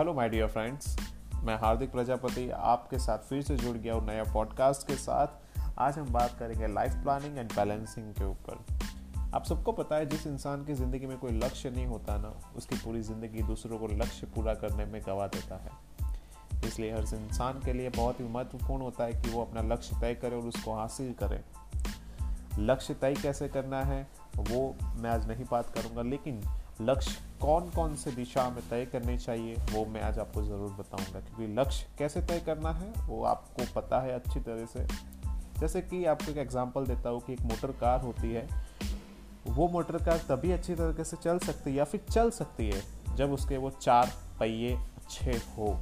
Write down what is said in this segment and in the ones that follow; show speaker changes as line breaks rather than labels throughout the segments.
Hello my dear friends मैं हार्दिक प्रजापति आपके साथ फिर से जुड़ गया हूँ नया पॉडकास्ट के साथ। आज हम बात करेंगे लाइफ प्लानिंग एंड बैलेंसिंग के ऊपर। आप सबको पता है, जिस इंसान की ज़िंदगी में कोई लक्ष्य नहीं होता ना, उसकी पूरी ज़िंदगी दूसरों को लक्ष्य पूरा करने में गवा देता है। इसलिए हर इंसान के लिए बहुत ही महत्वपूर्ण होता है कि वो अपना लक्ष्य तय करे और उसको हासिल करे। लक्ष्य तय कैसे करना है, वो मैं आज नहीं बात करूँगा, लेकिन लक्ष्य कौन कौन से दिशा में तय करने चाहिए, वो मैं आज आपको ज़रूर बताऊँगा, क्योंकि लक्ष्य कैसे तय करना है, वो आपको पता है अच्छी तरह से। जैसे कि आपको एक एग्जांपल देता हूँ कि एक मोटर कार होती है, वो मोटर कार तभी अच्छी तरीके से चल सकती है या फिर चल सकती है, जब उसके वो चार पहिए अच्छे हो।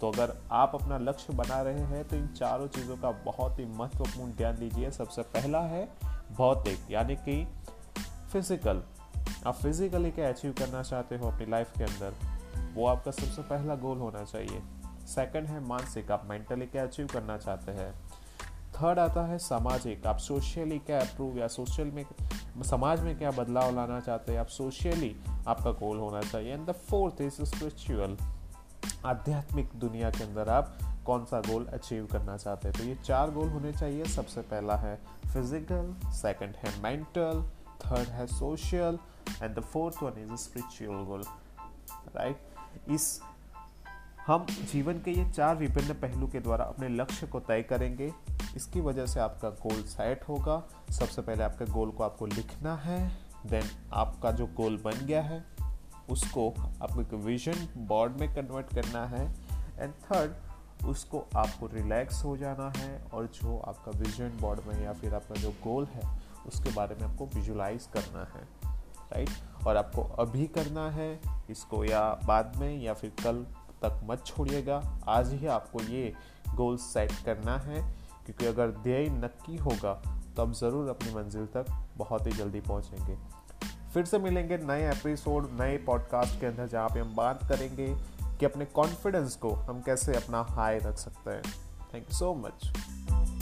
तो अगर आप अपना लक्ष्य बना रहे हैं तो इन चारों चीज़ों का बहुत ही महत्वपूर्ण ध्यान दीजिए। सबसे पहला है, भौतिक, यानी कि फ़िज़िकल आप फिजिकली क्या अचीव करना चाहते हो अपनी लाइफ के अंदर, वो आपका सबसे पहला गोल होना चाहिए। सेकंड है मानसिक, आप मेंटली क्या अचीव करना चाहते हैं। थर्ड आता है सामाजिक, आप सोशली क्या अप्रूव या सोशल में, समाज में क्या बदलाव लाना चाहते हैं, आप सोशली आपका गोल होना चाहिए। And the fourth is spiritual आध्यात्मिक दुनिया के अंदर आप कौन सा गोल अचीव करना चाहते हैं। तो ये चार गोल होने चाहिए, सबसे पहला है फ़िज़िकल सेकंड है मेंटल थर्ड है social and the fourth one is spiritual goal right इस हम जीवन के ये चार विभिन्न पहलू के द्वारा अपने लक्ष्य को तय करेंगे। इसकी वजह से आपका गोल सेट होगा। सबसे पहले आपके गोल को आपको लिखना है देन आपका जो गोल बन गया है, उसको आपको एक विजन बोर्ड में कन्वर्ट करना है। एंड थर्ड उसको आपको रिलैक्स हो जाना है और जो आपका विजन बोर्ड में या फिर आपका जो गोल है उसके बारे में आपको विजुलाइज करना है राइट और आपको अभी करना है, इसको या बाद में या फिर कल तक मत छोड़िएगा। आज ही आपको ये गोल सेट करना है, क्योंकि अगर ध्येय नक्की होगा तो आप ज़रूर अपनी मंजिल तक बहुत ही जल्दी पहुँचेंगे। फिर से मिलेंगे नए एपिसोड नए पॉडकास्ट के अंदर, जहाँ पे हम बात करेंगे कि अपने कॉन्फिडेंस को हम कैसे अपना हाई रख सकते हैं। Thank you so much